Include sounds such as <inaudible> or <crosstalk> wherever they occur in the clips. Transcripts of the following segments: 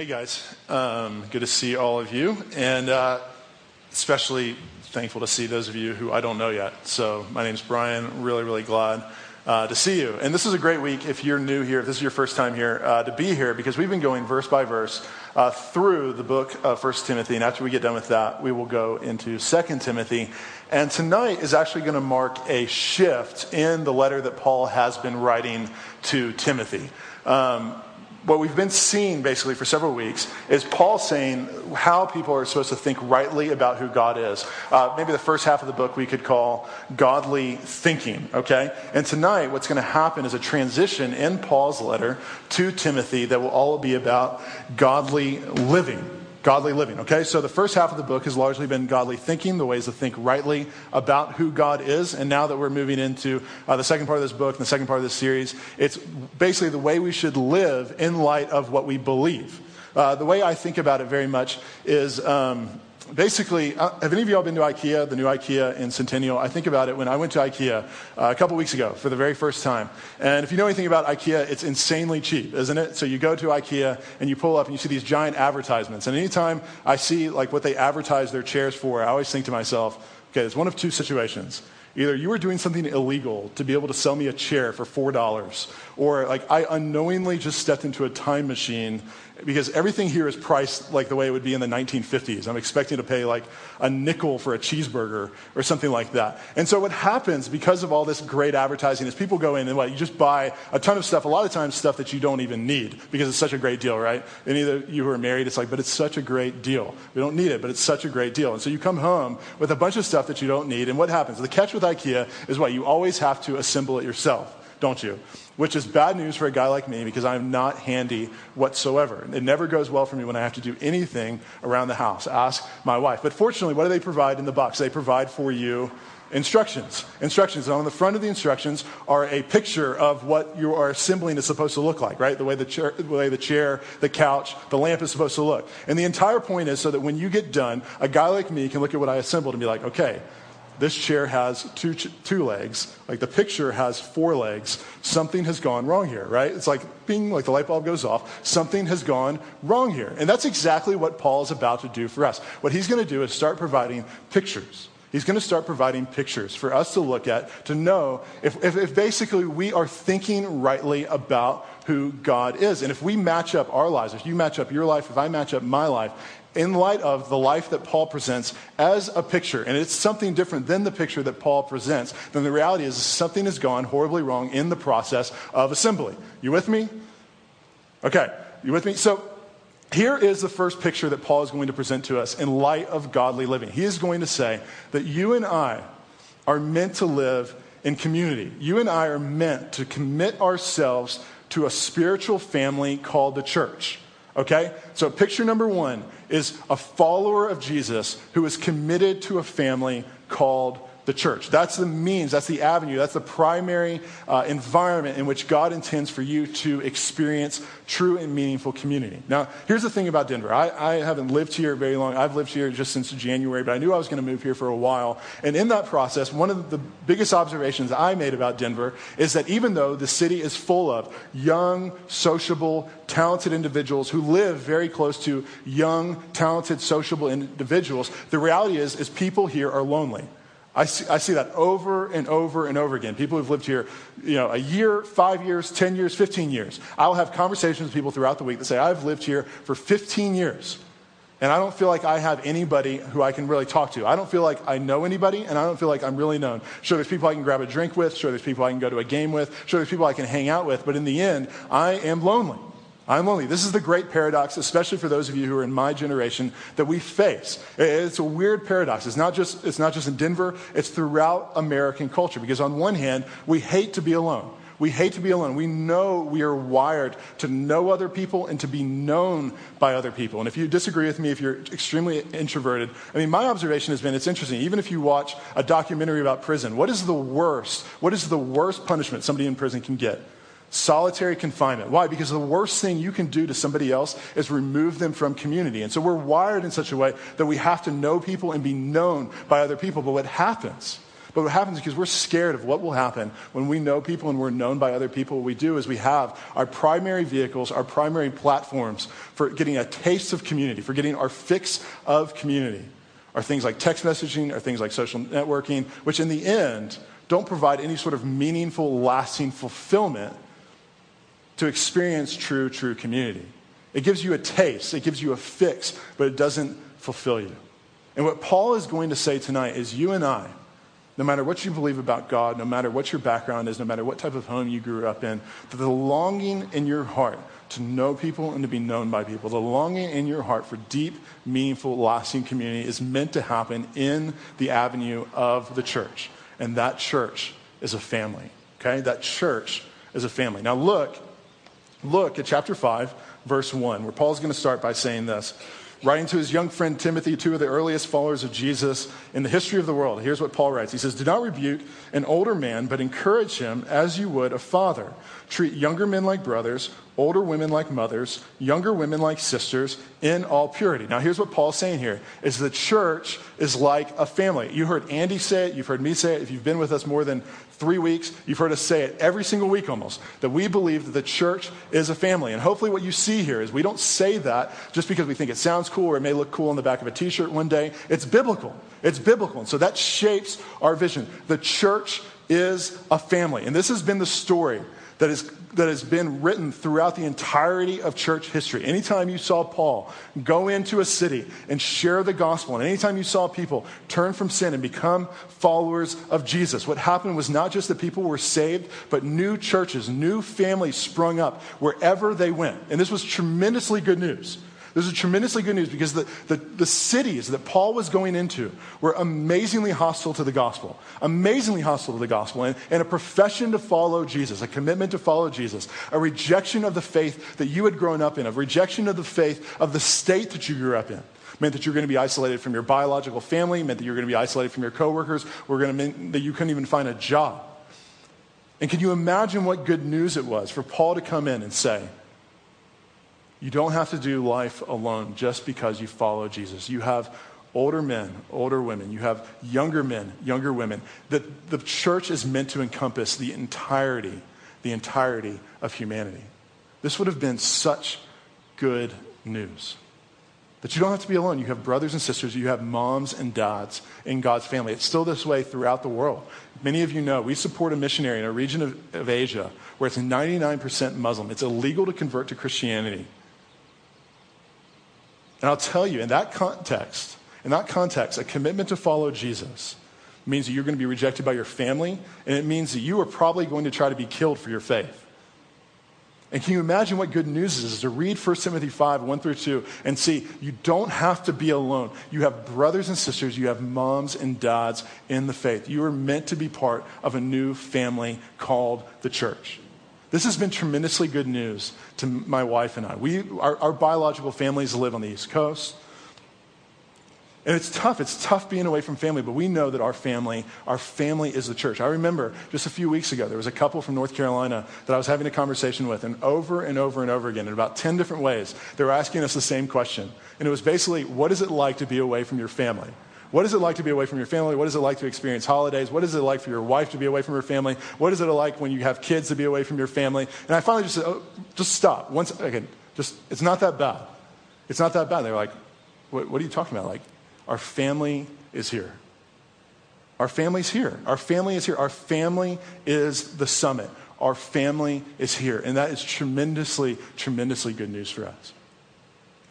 Hey guys, um, good to see all of you, and uh, especially thankful to see those of you who I don't know yet. So, my name's Brian. Really, really glad uh, to see you. And this is a great week if you're new here, if this is your first time here, uh, to be here because we've been going verse by verse uh, through the book of First Timothy. And after we get done with that, we will go into Second Timothy. And tonight is actually going to mark a shift in the letter that Paul has been writing to Timothy. Um, what we've been seeing basically for several weeks is Paul saying how people are supposed to think rightly about who God is. Uh, maybe the first half of the book we could call godly thinking, okay? And tonight, what's going to happen is a transition in Paul's letter to Timothy that will all be about godly living godly living. Okay, so the first half of the book has largely been godly thinking, the ways to think rightly about who God is. And now that we're moving into uh, the second part of this book and the second part of this series, it's basically the way we should live in light of what we believe. Uh, the way I think about it very much is. Um, basically, uh, have any of y'all been to IKEA, the new IKEA in Centennial? I think about it when I went to IKEA uh, a couple weeks ago for the very first time. And if you know anything about IKEA, it's insanely cheap, isn't it? So you go to IKEA and you pull up and you see these giant advertisements. And anytime I see like what they advertise their chairs for, I always think to myself, okay, it's one of two situations. Either you are doing something illegal to be able to sell me a chair for $4, or like I unknowingly just stepped into a time machine because everything here is priced like the way it would be in the 1950s. I'm expecting to pay like a nickel for a cheeseburger or something like that. And so what happens because of all this great advertising is people go in and what you just buy a ton of stuff. A lot of times stuff that you don't even need because it's such a great deal, right? Any of you who are married, it's like, but it's such a great deal. We don't need it, but it's such a great deal. And so you come home with a bunch of stuff that you don't need. And what happens? The catch with IKEA is what you always have to assemble it yourself don't you? Which is bad news for a guy like me because I'm not handy whatsoever. It never goes well for me when I have to do anything around the house. Ask my wife. But fortunately, what do they provide in the box? They provide for you instructions. Instructions. And on the front of the instructions are a picture of what you are assembling is supposed to look like, right? The way the chair, the way the chair, the couch, the lamp is supposed to look. And the entire point is so that when you get done, a guy like me can look at what I assembled and be like, okay, this chair has two, two legs. Like the picture has four legs. Something has gone wrong here, right? It's like being like the light bulb goes off. Something has gone wrong here. And that's exactly what Paul is about to do for us. What he's going to do is start providing pictures. He's going to start providing pictures for us to look at to know if, if, if, basically we are thinking rightly about who God is. And if we match up our lives, if you match up your life, if I match up my life, in light of the life that Paul presents as a picture, and it's something different than the picture that Paul presents, then the reality is something has gone horribly wrong in the process of assembly. You with me? Okay, you with me? So here is the first picture that Paul is going to present to us in light of godly living. He is going to say that you and I are meant to live in community. You and I are meant to commit ourselves to a spiritual family called the church. Okay? So, picture number one is a follower of Jesus who is committed to a family called the church. That's the means, that's the avenue, that's the primary uh, environment in which God intends for you to experience true and meaningful community. Now, here's the thing about Denver. I, I haven't lived here very long. I've lived here just since January, but I knew I was going to move here for a while. And in that process, one of the biggest observations I made about Denver is that even though the city is full of young, sociable, talented individuals who live very close to young, talented, sociable individuals, the reality is, is people here are lonely. I see, I see, that over and over and over again. People who've lived here, you know, a year, five years, 10 years, 15 years. I'll have conversations with people throughout the week that say, I've lived here for 15 years. And I don't feel like I have anybody who I can really talk to. I don't feel like I know anybody, and I don't feel like I'm really known. Sure, there's people I can grab a drink with. Sure, there's people I can go to a game with. Sure, there's people I can hang out with. But in the end, I am lonely. I'm lonely. This is the great paradox, especially for those of you who are in my generation, that we face. It's a weird paradox. It's not just, it's not just in Denver, it's throughout American culture. Because on one hand, we hate to be alone. We hate to be alone. We know we are wired to know other people and to be known by other people. And if you disagree with me, if you're extremely introverted, I mean, my observation has been it's interesting. Even if you watch a documentary about prison, what is the worst? What is the worst punishment somebody in prison can get? Solitary confinement. Why? Because the worst thing you can do to somebody else is remove them from community. And so we're wired in such a way that we have to know people and be known by other people. But what happens? But what happens is because we're scared of what will happen when we know people and we're known by other people, what we do is we have our primary vehicles, our primary platforms for getting a taste of community, for getting our fix of community, are things like text messaging, are things like social networking, which in the end don't provide any sort of meaningful, lasting fulfillment to experience true, true community. It gives you a taste, it gives you a fix, but it doesn't fulfill you. And what Paul is going to say tonight is you and I, no matter what you believe about God, no matter what your background is, no matter what type of home you grew up in, that the longing in your heart to know people and to be known by people, the longing in your heart for deep, meaningful, lasting community is meant to happen in the avenue of the church. And that church is a family. Okay? That church is a family. Now look, look at chapter 5, verse 1, where Paul's going to start by saying this. Writing to his young friend Timothy, two of the earliest followers of Jesus in the history of the world, here's what Paul writes. He says, Do not rebuke an older man, but encourage him as you would a father. Treat younger men like brothers, older women like mothers, younger women like sisters in all purity. Now, here's what Paul's saying here is the church is like a family. You heard Andy say it, you've heard me say it. If you've been with us more than three weeks, you've heard us say it every single week almost, that we believe that the church is a family. And hopefully, what you see here is we don't say that just because we think it sounds cool or it may look cool on the back of a t shirt one day. It's biblical. It's biblical. And so that shapes our vision. The church is a family. And this has been the story that, is, that has been written throughout the entirety of church history. Anytime you saw Paul go into a city and share the gospel, and anytime you saw people turn from sin and become followers of Jesus, what happened was not just that people were saved, but new churches, new families sprung up wherever they went. And this was tremendously good news. This is tremendously good news because the, the, the, cities that Paul was going into were amazingly hostile to the gospel, amazingly hostile to the gospel, and, and a profession to follow Jesus, a commitment to follow Jesus, a rejection of the faith that you had grown up in, a rejection of the faith of the state that you grew up in. Meant that you're going to be isolated from your biological family, meant that you're going to be isolated from your coworkers, we're going to mean that you couldn't even find a job. And can you imagine what good news it was for Paul to come in and say, you don't have to do life alone just because you follow Jesus. You have older men, older women. You have younger men, younger women. The, the church is meant to encompass the entirety, the entirety of humanity. This would have been such good news. That you don't have to be alone. You have brothers and sisters, you have moms and dads in God's family. It's still this way throughout the world. Many of you know we support a missionary in a region of, of Asia where it's 99% Muslim. It's illegal to convert to Christianity. And I'll tell you, in that context, in that context, a commitment to follow Jesus means that you're going to be rejected by your family, and it means that you are probably going to try to be killed for your faith. And can you imagine what good news is, is to read 1 Timothy 5, 1 through 2, and see you don't have to be alone. You have brothers and sisters, you have moms and dads in the faith. You are meant to be part of a new family called the church. This has been tremendously good news to my wife and I. We, our, our biological families live on the East Coast. And it's tough. It's tough being away from family, but we know that our family, our family is the church. I remember just a few weeks ago, there was a couple from North Carolina that I was having a conversation with, and over and over and over again, in about 10 different ways, they were asking us the same question. And it was basically, what is it like to be away from your family? What is it like to be away from your family? What is it like to experience holidays? What is it like for your wife to be away from her family? What is it like when you have kids to be away from your family? And I finally just said, oh, just stop. Once again, just it's not that bad. It's not that bad. They're like, what, what are you talking about? Like, our family is here. Our family's here. Our family is here. Our family is the summit. Our family is here. And that is tremendously, tremendously good news for us.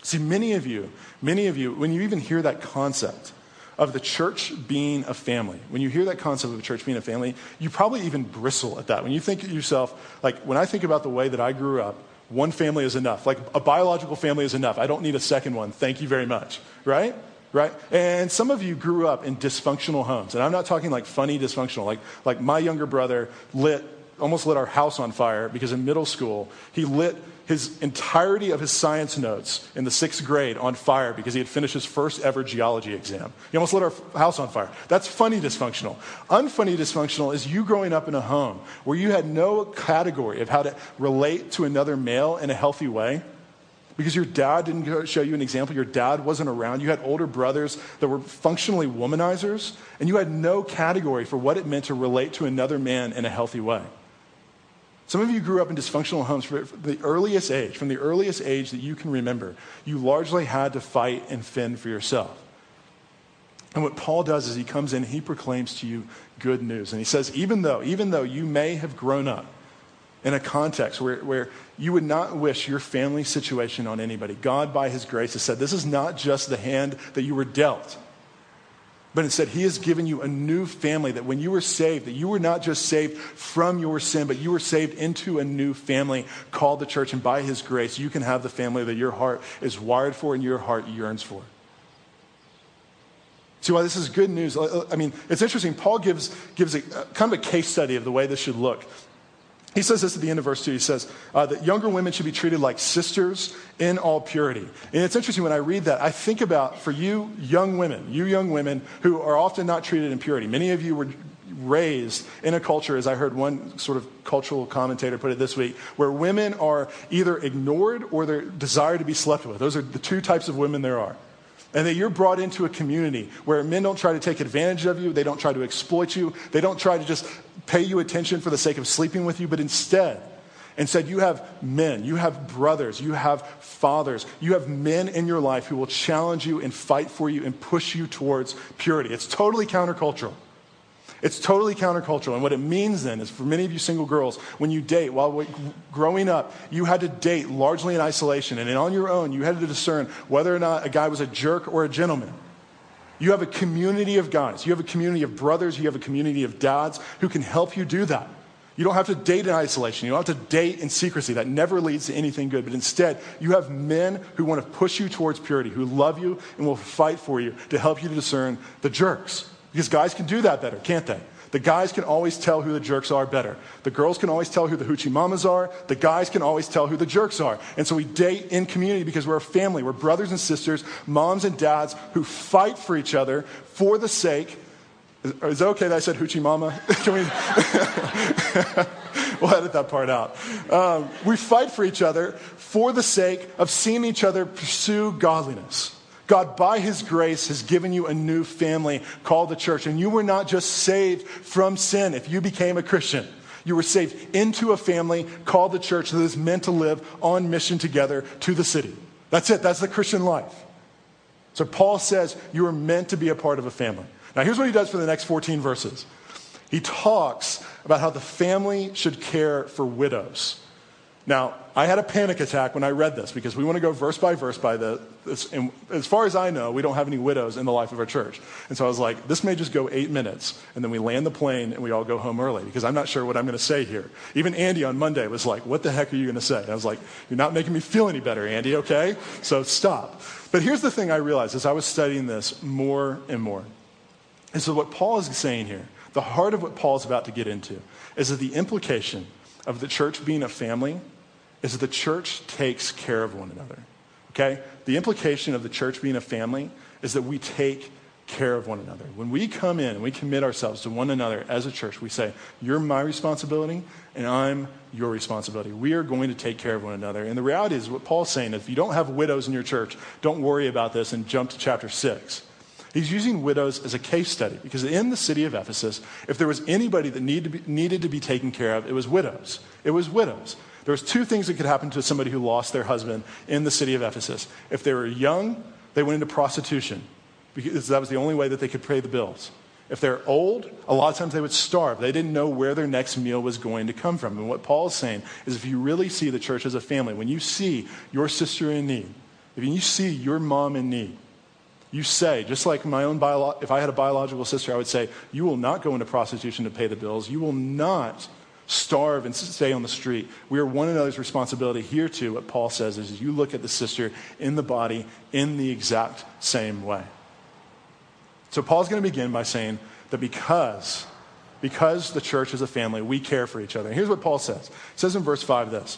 See, many of you, many of you, when you even hear that concept, of the church being a family. When you hear that concept of the church being a family, you probably even bristle at that. When you think of yourself, like when I think about the way that I grew up, one family is enough. Like a biological family is enough. I don't need a second one. Thank you very much. Right? Right? And some of you grew up in dysfunctional homes. And I'm not talking like funny dysfunctional. Like, like my younger brother lit, almost lit our house on fire because in middle school, he lit his entirety of his science notes in the sixth grade on fire because he had finished his first ever geology exam. He almost lit our house on fire. That's funny dysfunctional. Unfunny dysfunctional is you growing up in a home where you had no category of how to relate to another male in a healthy way because your dad didn't show you an example. Your dad wasn't around. You had older brothers that were functionally womanizers, and you had no category for what it meant to relate to another man in a healthy way. Some of you grew up in dysfunctional homes from the earliest age, from the earliest age that you can remember. You largely had to fight and fend for yourself. And what Paul does is he comes in, he proclaims to you good news. And he says, even though, even though you may have grown up in a context where, where you would not wish your family situation on anybody, God, by his grace, has said, this is not just the hand that you were dealt. But instead, he has given you a new family that when you were saved, that you were not just saved from your sin, but you were saved into a new family called the church. And by his grace, you can have the family that your heart is wired for and your heart yearns for. See why this is good news? I mean, it's interesting. Paul gives, gives a, kind of a case study of the way this should look. He says this at the end of verse 2. He says uh, that younger women should be treated like sisters in all purity. And it's interesting when I read that, I think about for you young women, you young women who are often not treated in purity. Many of you were raised in a culture, as I heard one sort of cultural commentator put it this week, where women are either ignored or they're desired to be slept with. Those are the two types of women there are. And that you're brought into a community where men don't try to take advantage of you, they don't try to exploit you, they don't try to just pay you attention for the sake of sleeping with you, but instead, instead you have men, you have brothers, you have fathers, you have men in your life who will challenge you and fight for you and push you towards purity. It's totally countercultural. It's totally countercultural. And what it means then is for many of you single girls, when you date, while growing up, you had to date largely in isolation. And on your own, you had to discern whether or not a guy was a jerk or a gentleman. You have a community of guys, you have a community of brothers, you have a community of dads who can help you do that. You don't have to date in isolation. You don't have to date in secrecy. That never leads to anything good. But instead, you have men who want to push you towards purity, who love you and will fight for you to help you to discern the jerks. Because guys can do that better, can't they? The guys can always tell who the jerks are better. The girls can always tell who the hoochie mamas are. The guys can always tell who the jerks are. And so we date in community because we're a family. We're brothers and sisters, moms and dads who fight for each other for the sake. Is, is it okay that I said hoochie mama? <laughs> can we? <laughs> we'll edit that part out. Um, we fight for each other for the sake of seeing each other pursue godliness. God, by His grace, has given you a new family called the church. And you were not just saved from sin if you became a Christian. You were saved into a family called the church that is meant to live on mission together to the city. That's it. That's the Christian life. So Paul says you are meant to be a part of a family. Now, here's what he does for the next 14 verses. He talks about how the family should care for widows. Now, I had a panic attack when I read this because we want to go verse by verse by the, this, and as far as I know, we don't have any widows in the life of our church. And so I was like, this may just go eight minutes, and then we land the plane and we all go home early because I'm not sure what I'm going to say here. Even Andy on Monday was like, what the heck are you going to say? And I was like, you're not making me feel any better, Andy, okay? So stop. But here's the thing I realized as I was studying this more and more. And so what Paul is saying here, the heart of what Paul is about to get into, is that the implication of the church being a family is that the church takes care of one another. Okay? The implication of the church being a family is that we take care of one another. When we come in and we commit ourselves to one another as a church, we say, You're my responsibility and I'm your responsibility. We are going to take care of one another. And the reality is, what Paul's saying, if you don't have widows in your church, don't worry about this and jump to chapter 6. He's using widows as a case study because in the city of Ephesus, if there was anybody that needed to be, needed to be taken care of, it was widows. It was widows. There was two things that could happen to somebody who lost their husband in the city of Ephesus. If they were young, they went into prostitution because that was the only way that they could pay the bills. If they're old, a lot of times they would starve. They didn't know where their next meal was going to come from. And what Paul is saying is if you really see the church as a family, when you see your sister in need, if you see your mom in need, you say, just like my own bio, if I had a biological sister, I would say, you will not go into prostitution to pay the bills. You will not starve and stay on the street. We are one another's responsibility here too. What Paul says is you look at the sister in the body in the exact same way. So Paul's going to begin by saying that because because the church is a family, we care for each other. And here's what Paul says. He says in verse 5 this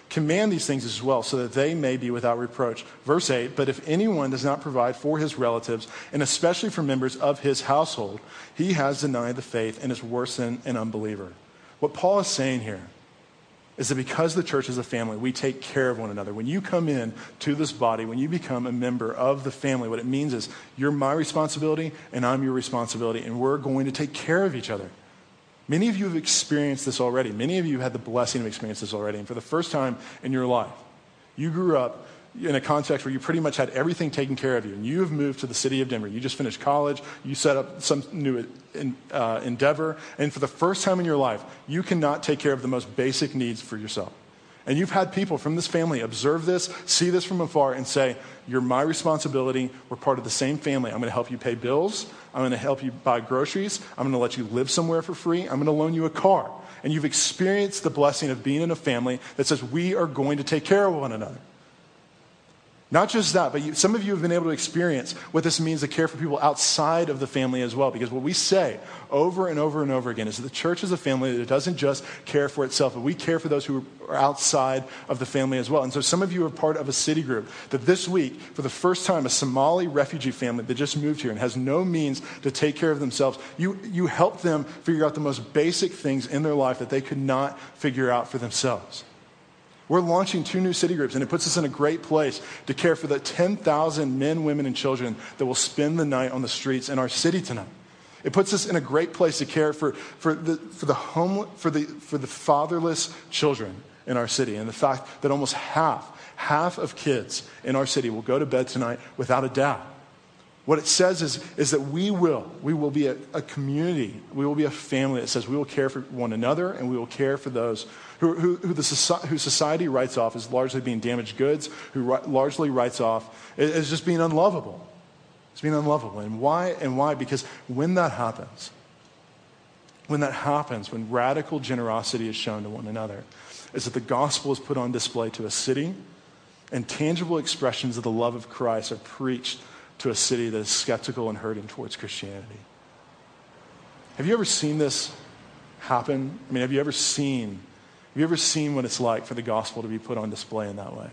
Command these things as well, so that they may be without reproach. Verse 8 But if anyone does not provide for his relatives, and especially for members of his household, he has denied the faith and is worse than an unbeliever. What Paul is saying here is that because the church is a family, we take care of one another. When you come in to this body, when you become a member of the family, what it means is you're my responsibility and I'm your responsibility, and we're going to take care of each other. Many of you have experienced this already. Many of you had the blessing of experiencing this already. And for the first time in your life, you grew up in a context where you pretty much had everything taken care of you. And you have moved to the city of Denver. You just finished college. You set up some new uh, endeavor. And for the first time in your life, you cannot take care of the most basic needs for yourself. And you've had people from this family observe this, see this from afar, and say, You're my responsibility. We're part of the same family. I'm going to help you pay bills. I'm going to help you buy groceries. I'm going to let you live somewhere for free. I'm going to loan you a car. And you've experienced the blessing of being in a family that says, We are going to take care of one another. Not just that, but you, some of you have been able to experience what this means to care for people outside of the family as well. Because what we say over and over and over again is that the church is a family that doesn't just care for itself, but we care for those who are outside of the family as well. And so some of you are part of a city group that this week, for the first time, a Somali refugee family that just moved here and has no means to take care of themselves, you, you help them figure out the most basic things in their life that they could not figure out for themselves. We're launching two new city groups, and it puts us in a great place to care for the 10,000 men, women, and children that will spend the night on the streets in our city tonight. It puts us in a great place to care for, for, the, for, the, home, for, the, for the fatherless children in our city, and the fact that almost half, half of kids in our city will go to bed tonight without a dad. What it says is, is that we will, we will be a, a community, we will be a family that says we will care for one another and we will care for those who, who, who, the, who society writes off as largely being damaged goods, who largely writes off as just being unlovable. It's being unlovable. And why? And why? Because when that happens, when that happens, when radical generosity is shown to one another, is that the gospel is put on display to a city and tangible expressions of the love of Christ are preached to a city that is skeptical and hurting towards Christianity. Have you ever seen this happen? I mean, have you ever seen have you ever seen what it's like for the gospel to be put on display in that way?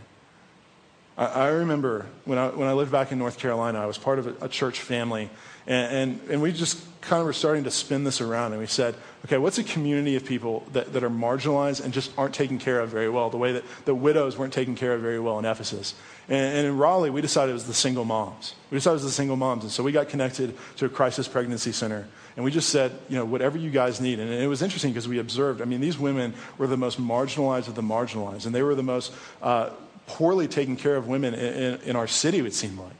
I, I remember when I, when I lived back in North Carolina, I was part of a, a church family, and, and, and, we just kind of were starting to spin this around, and we said, okay, what's a community of people that, that are marginalized and just aren't taken care of very well, the way that the widows weren't taken care of very well in Ephesus? And, and in Raleigh, we decided it was the single moms. We decided it was the single moms, and so we got connected to a crisis pregnancy center and we just said, you know, whatever you guys need. And it was interesting because we observed, I mean, these women were the most marginalized of the marginalized. And they were the most uh, poorly taken care of women in, in, in our city, it seemed like.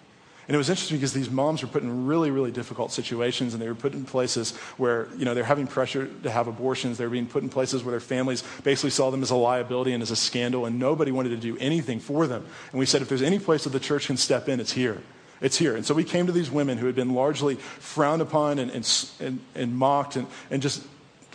And it was interesting because these moms were put in really, really difficult situations, and they were put in places where, you know, they're having pressure to have abortions. They're being put in places where their families basically saw them as a liability and as a scandal, and nobody wanted to do anything for them. And we said, if there's any place that the church can step in, it's here. It's here. And so we came to these women who had been largely frowned upon and, and, and, and mocked and, and just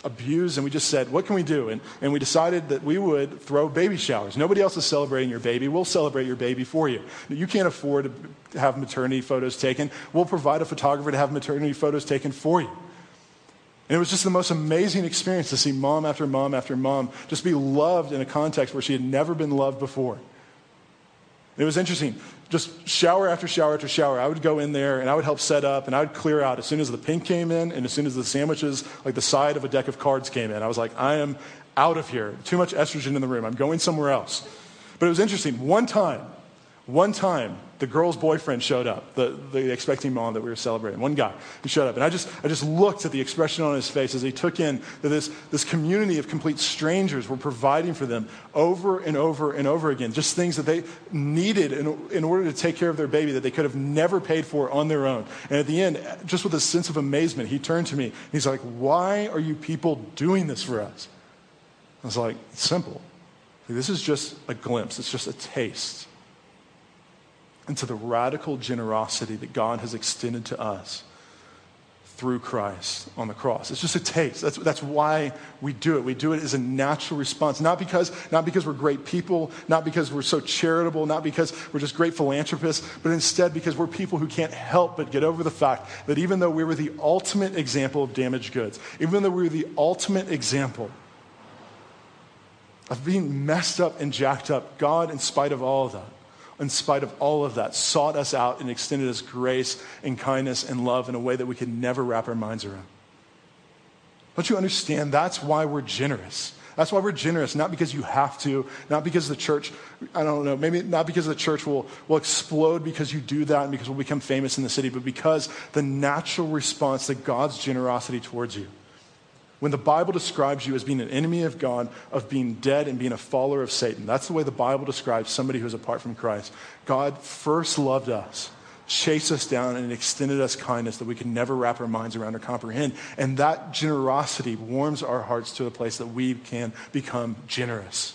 abused, and we just said, What can we do? And, and we decided that we would throw baby showers. Nobody else is celebrating your baby. We'll celebrate your baby for you. You can't afford to have maternity photos taken. We'll provide a photographer to have maternity photos taken for you. And it was just the most amazing experience to see mom after mom after mom just be loved in a context where she had never been loved before. It was interesting. Just shower after shower after shower, I would go in there and I would help set up and I would clear out as soon as the pink came in and as soon as the sandwiches, like the side of a deck of cards came in. I was like, I am out of here. Too much estrogen in the room. I'm going somewhere else. But it was interesting. One time, one time, the girl's boyfriend showed up, the, the expecting mom that we were celebrating. One guy who showed up. And I just, I just looked at the expression on his face as he took in that this, this community of complete strangers were providing for them over and over and over again. Just things that they needed in, in order to take care of their baby that they could have never paid for on their own. And at the end, just with a sense of amazement, he turned to me. and He's like, Why are you people doing this for us? I was like, Simple. This is just a glimpse, it's just a taste into the radical generosity that God has extended to us through Christ on the cross. It's just a taste. That's, that's why we do it. We do it as a natural response, not because, not because we're great people, not because we're so charitable, not because we're just great philanthropists, but instead because we're people who can't help but get over the fact that even though we were the ultimate example of damaged goods, even though we were the ultimate example of being messed up and jacked up, God, in spite of all of that, in spite of all of that, sought us out and extended us grace and kindness and love in a way that we could never wrap our minds around. Don't you understand? That's why we're generous. That's why we're generous, not because you have to, not because the church, I don't know, maybe not because the church will, will explode because you do that and because we'll become famous in the city, but because the natural response to God's generosity towards you. When the Bible describes you as being an enemy of God, of being dead and being a follower of Satan, that's the way the Bible describes somebody who is apart from Christ. God first loved us, chased us down, and extended us kindness that we can never wrap our minds around or comprehend. And that generosity warms our hearts to a place that we can become generous.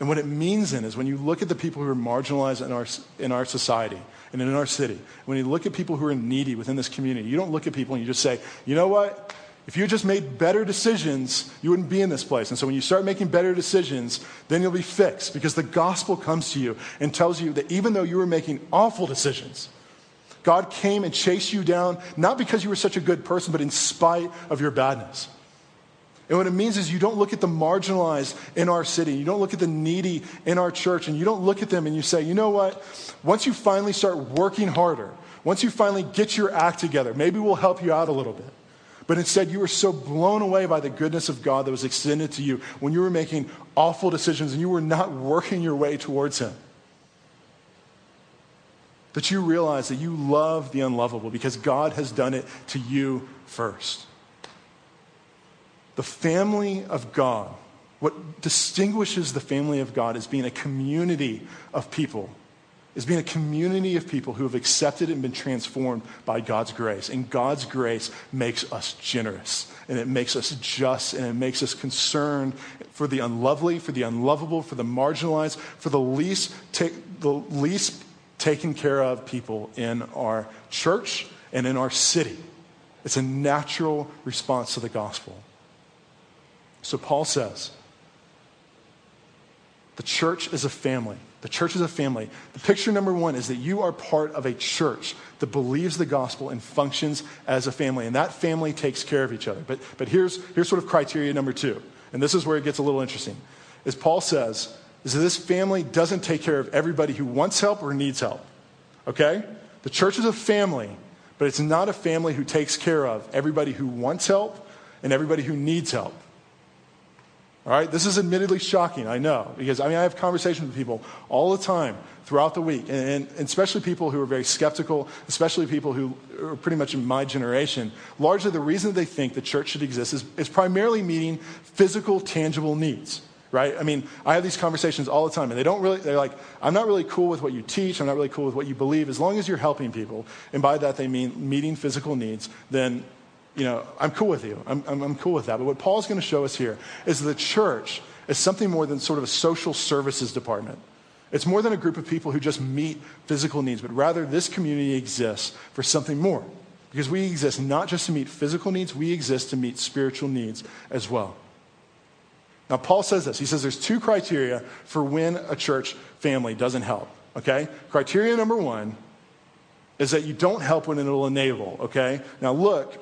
And what it means then is when you look at the people who are marginalized in our, in our society and in our city, when you look at people who are needy within this community, you don't look at people and you just say, you know what? If you just made better decisions, you wouldn't be in this place. And so when you start making better decisions, then you'll be fixed because the gospel comes to you and tells you that even though you were making awful decisions, God came and chased you down, not because you were such a good person, but in spite of your badness. And what it means is you don't look at the marginalized in our city, you don't look at the needy in our church, and you don't look at them and you say, you know what? Once you finally start working harder, once you finally get your act together, maybe we'll help you out a little bit. But instead, you were so blown away by the goodness of God that was extended to you when you were making awful decisions and you were not working your way towards Him. That you realize that you love the unlovable because God has done it to you first. The family of God, what distinguishes the family of God is being a community of people is being a community of people who have accepted and been transformed by God's grace. And God's grace makes us generous, and it makes us just, and it makes us concerned for the unlovely, for the unlovable, for the marginalized, for the least, ta- the least taken care of people in our church and in our city. It's a natural response to the gospel. So Paul says, the church is a family. The church is a family. The picture number one is that you are part of a church that believes the gospel and functions as a family, and that family takes care of each other. But, but here's, here's sort of criteria number two, and this is where it gets a little interesting. As Paul says, is that this family doesn't take care of everybody who wants help or needs help. Okay? The church is a family, but it's not a family who takes care of everybody who wants help and everybody who needs help. All right, this is admittedly shocking, I know, because I mean, I have conversations with people all the time throughout the week, and, and, especially people who are very skeptical, especially people who are pretty much in my generation. Largely, the reason they think the church should exist is, is primarily meeting physical, tangible needs. Right? I mean, I have these conversations all the time, and they don't really, they're like, I'm not really cool with what you teach, I'm not really cool with what you believe, as long as you're helping people, and by that they mean meeting physical needs, then you know, I'm cool with you. I'm, I'm, I'm cool with that. But what Paul's going to show us here is the church is something more than sort of a social services department. It's more than a group of people who just meet physical needs, but rather this community exists for something more. Because we exist not just to meet physical needs, we exist to meet spiritual needs as well. Now, Paul says this. He says there's two criteria for when a church family doesn't help. Okay? Criteria number one is that you don't help when it'll enable. Okay? Now, look,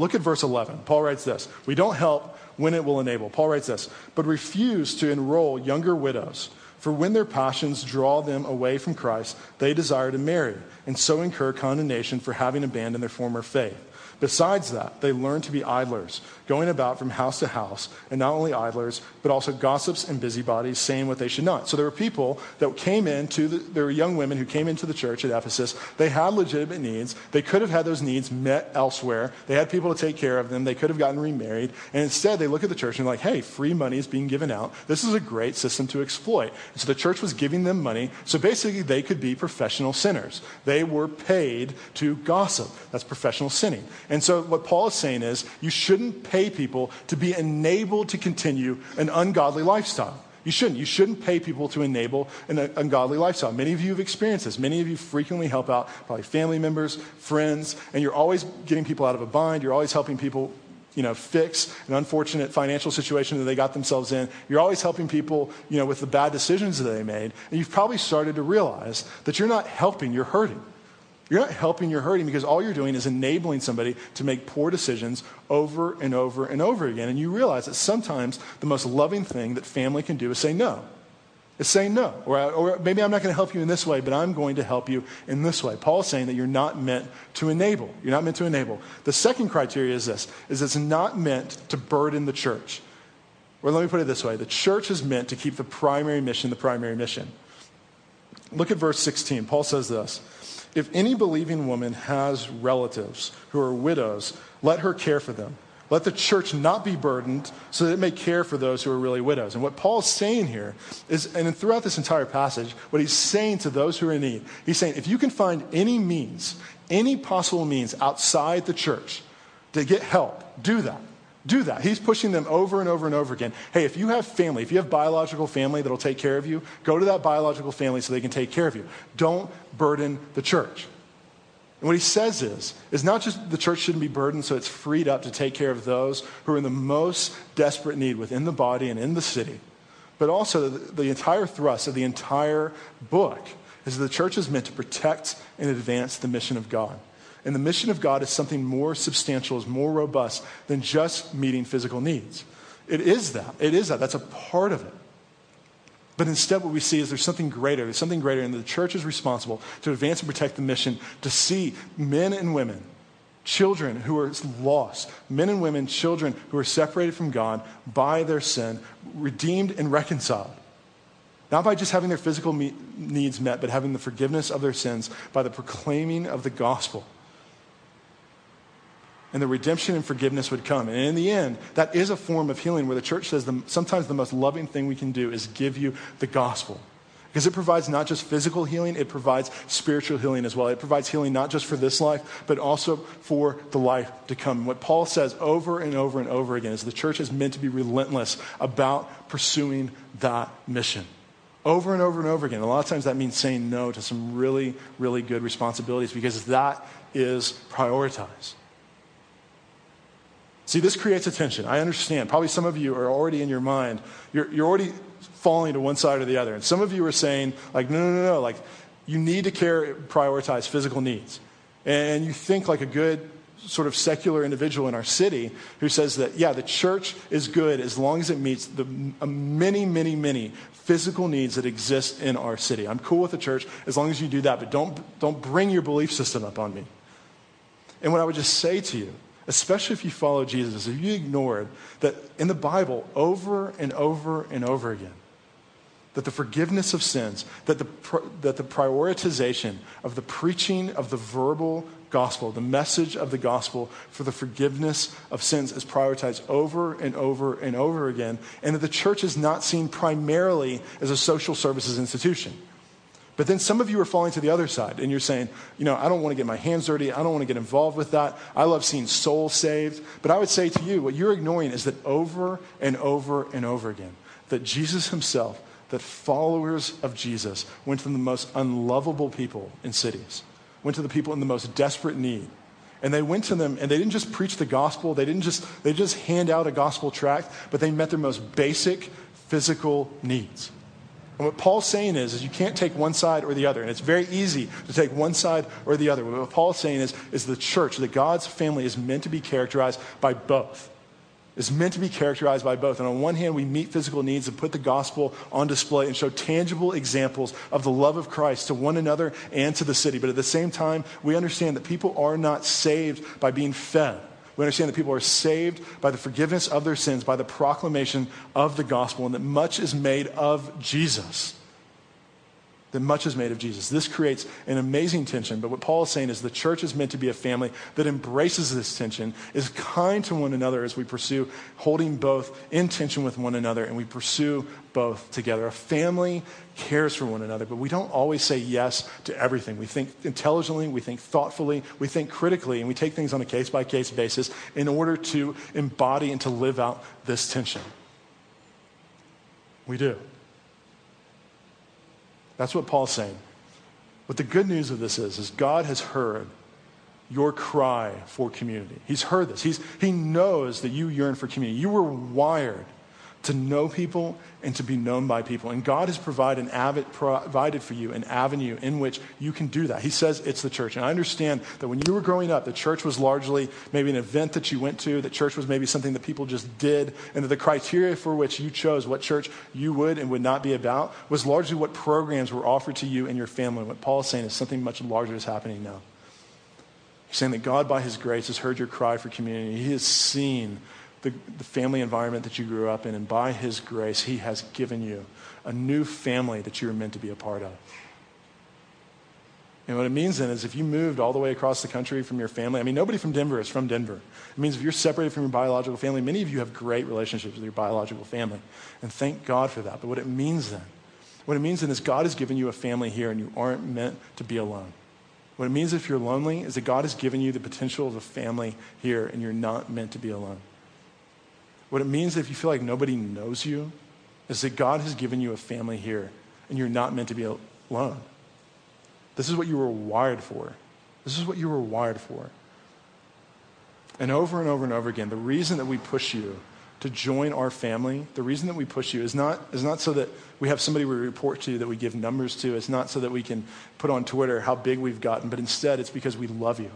Look at verse 11. Paul writes this We don't help when it will enable. Paul writes this, but refuse to enroll younger widows. For when their passions draw them away from Christ, they desire to marry, and so incur condemnation for having abandoned their former faith. Besides that, they learn to be idlers, going about from house to house, and not only idlers, but also gossips and busybodies, saying what they should not. So there were people that came into, the, there were young women who came into the church at Ephesus. They had legitimate needs. They could have had those needs met elsewhere. They had people to take care of them. They could have gotten remarried. And instead, they look at the church and are like, hey, free money is being given out. This is a great system to exploit. And so the church was giving them money. So basically, they could be professional sinners. They were paid to gossip. That's professional sinning. And so what Paul is saying is you shouldn't pay people to be enabled to continue an ungodly lifestyle. You shouldn't. You shouldn't pay people to enable an ungodly lifestyle. Many of you have experienced this. Many of you frequently help out probably family members, friends, and you're always getting people out of a bind. You're always helping people you know, fix an unfortunate financial situation that they got themselves in. You're always helping people, you know, with the bad decisions that they made. And you've probably started to realize that you're not helping, you're hurting. You're not helping, you're hurting because all you're doing is enabling somebody to make poor decisions over and over and over again. And you realize that sometimes the most loving thing that family can do is say no. Is saying no. Or, or maybe I'm not going to help you in this way, but I'm going to help you in this way. Paul is saying that you're not meant to enable. You're not meant to enable. The second criteria is this, is it's not meant to burden the church. Or let me put it this way. The church is meant to keep the primary mission the primary mission. Look at verse 16. Paul says this. If any believing woman has relatives who are widows, let her care for them. Let the church not be burdened so that it may care for those who are really widows. And what Paul's saying here is, and throughout this entire passage, what he's saying to those who are in need, he's saying, if you can find any means, any possible means outside the church to get help, do that. Do that. He's pushing them over and over and over again. Hey, if you have family, if you have biological family that'll take care of you, go to that biological family so they can take care of you. Don't burden the church. And what he says is, is not just the church shouldn't be burdened so it's freed up to take care of those who are in the most desperate need within the body and in the city, but also the, the entire thrust of the entire book is that the church is meant to protect and advance the mission of God. And the mission of God is something more substantial, is more robust than just meeting physical needs. It is that. It is that. That's a part of it. But instead, what we see is there's something greater. There's something greater, and the church is responsible to advance and protect the mission, to see men and women, children who are lost, men and women, children who are separated from God by their sin, redeemed and reconciled. Not by just having their physical me- needs met, but having the forgiveness of their sins by the proclaiming of the gospel and the redemption and forgiveness would come. And in the end, that is a form of healing where the church says the, sometimes the most loving thing we can do is give you the gospel. Because it provides not just physical healing, it provides spiritual healing as well. It provides healing not just for this life, but also for the life to come. What Paul says over and over and over again is the church is meant to be relentless about pursuing that mission. Over and over and over again. A lot of times that means saying no to some really, really good responsibilities because that is prioritized. See, this creates a tension. I understand. Probably some of you are already in your mind, you're, you're already falling to one side or the other. And some of you are saying, like, no, no, no, no, like, you need to care, prioritize physical needs. And you think like a good sort of secular individual in our city who says that, yeah, the church is good as long as it meets the many, many, many physical needs that exist in our city. I'm cool with the church as long as you do that, but don't, don't bring your belief system up on me. And what I would just say to you especially if you follow Jesus, if you ignored that in the Bible, over and over and over again, that the forgiveness of sins, that the, that the prioritization of the preaching of the verbal gospel, the message of the gospel for the forgiveness of sins is prioritized over and over and over again, and that the church is not seen primarily as a social services institution. But then some of you are falling to the other side and you're saying, you know, I don't want to get my hands dirty. I don't want to get involved with that. I love seeing souls saved. But I would say to you, what you're ignoring is that over and over and over again, that Jesus himself, that followers of Jesus went to the most unlovable people in cities, went to the people in the most desperate need. And they went to them and they didn't just preach the gospel, they didn't just, they just hand out a gospel tract, but they met their most basic physical needs. And what Paul's saying is, is you can't take one side or the other. And it's very easy to take one side or the other. What Paul's saying is, is the church, that God's family is meant to be characterized by both. It's meant to be characterized by both. And on one hand, we meet physical needs and put the gospel on display and show tangible examples of the love of Christ to one another and to the city. But at the same time, we understand that people are not saved by being fed. We understand that people are saved by the forgiveness of their sins, by the proclamation of the gospel, and that much is made of Jesus. That much is made of Jesus. This creates an amazing tension, but what Paul is saying is the church is meant to be a family that embraces this tension, is kind to one another as we pursue holding both in tension with one another, and we pursue both together. A family cares for one another, but we don't always say yes to everything. We think intelligently, we think thoughtfully, we think critically, and we take things on a case by case basis in order to embody and to live out this tension. We do. That's what Paul's saying. What the good news of this is, is God has heard your cry for community. He's heard this. He's, he knows that you yearn for community. You were wired to know people and to be known by people. And God has provided, an avid, provided for you an avenue in which you can do that. He says it's the church. And I understand that when you were growing up, the church was largely maybe an event that you went to, that church was maybe something that people just did, and that the criteria for which you chose what church you would and would not be about was largely what programs were offered to you and your family. What Paul is saying is something much larger is happening now. He's saying that God, by his grace, has heard your cry for community. He has seen the, the family environment that you grew up in, and by His grace, He has given you a new family that you are meant to be a part of. And what it means then is if you moved all the way across the country from your family, I mean, nobody from Denver is from Denver. It means if you're separated from your biological family, many of you have great relationships with your biological family. And thank God for that. But what it means then, what it means then is God has given you a family here and you aren't meant to be alone. What it means if you're lonely is that God has given you the potential of a family here and you're not meant to be alone. What it means if you feel like nobody knows you is that God has given you a family here and you're not meant to be alone. This is what you were wired for. This is what you were wired for. And over and over and over again, the reason that we push you to join our family, the reason that we push you is not, is not so that we have somebody we report to that we give numbers to. It's not so that we can put on Twitter how big we've gotten, but instead it's because we love you.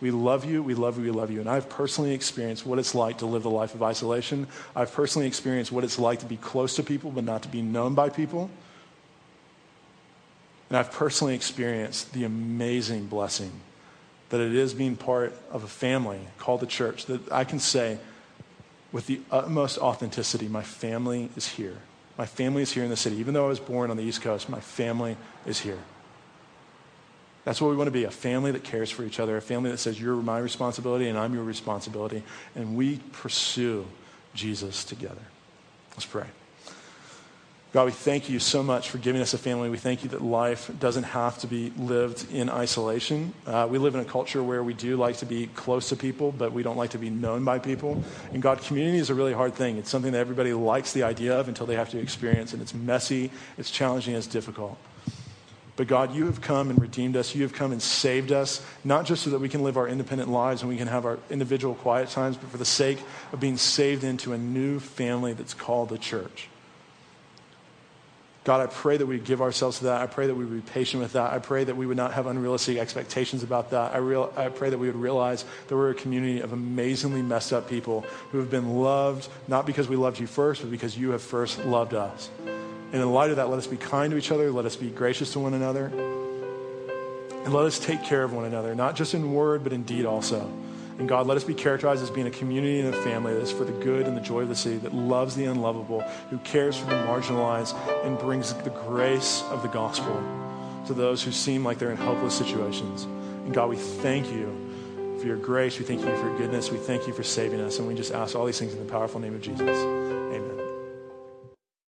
We love you, we love you, we love you. And I've personally experienced what it's like to live the life of isolation. I've personally experienced what it's like to be close to people but not to be known by people. And I've personally experienced the amazing blessing that it is being part of a family called the church that I can say with the utmost authenticity, my family is here. My family is here in the city. Even though I was born on the East Coast, my family is here. That's what we want to be a family that cares for each other, a family that says, You're my responsibility and I'm your responsibility. And we pursue Jesus together. Let's pray. God, we thank you so much for giving us a family. We thank you that life doesn't have to be lived in isolation. Uh, we live in a culture where we do like to be close to people, but we don't like to be known by people. And God, community is a really hard thing. It's something that everybody likes the idea of until they have to experience, and it's messy, it's challenging, it's difficult. But God, you have come and redeemed us. You have come and saved us, not just so that we can live our independent lives and we can have our individual quiet times, but for the sake of being saved into a new family that's called the church. God, I pray that we give ourselves to that. I pray that we would be patient with that. I pray that we would not have unrealistic expectations about that. I, real, I pray that we would realize that we're a community of amazingly messed up people who have been loved, not because we loved you first, but because you have first loved us. And in light of that, let us be kind to each other. Let us be gracious to one another. And let us take care of one another, not just in word, but in deed also. And God, let us be characterized as being a community and a family that is for the good and the joy of the city, that loves the unlovable, who cares for the marginalized, and brings the grace of the gospel to those who seem like they're in hopeless situations. And God, we thank you for your grace. We thank you for your goodness. We thank you for saving us. And we just ask all these things in the powerful name of Jesus.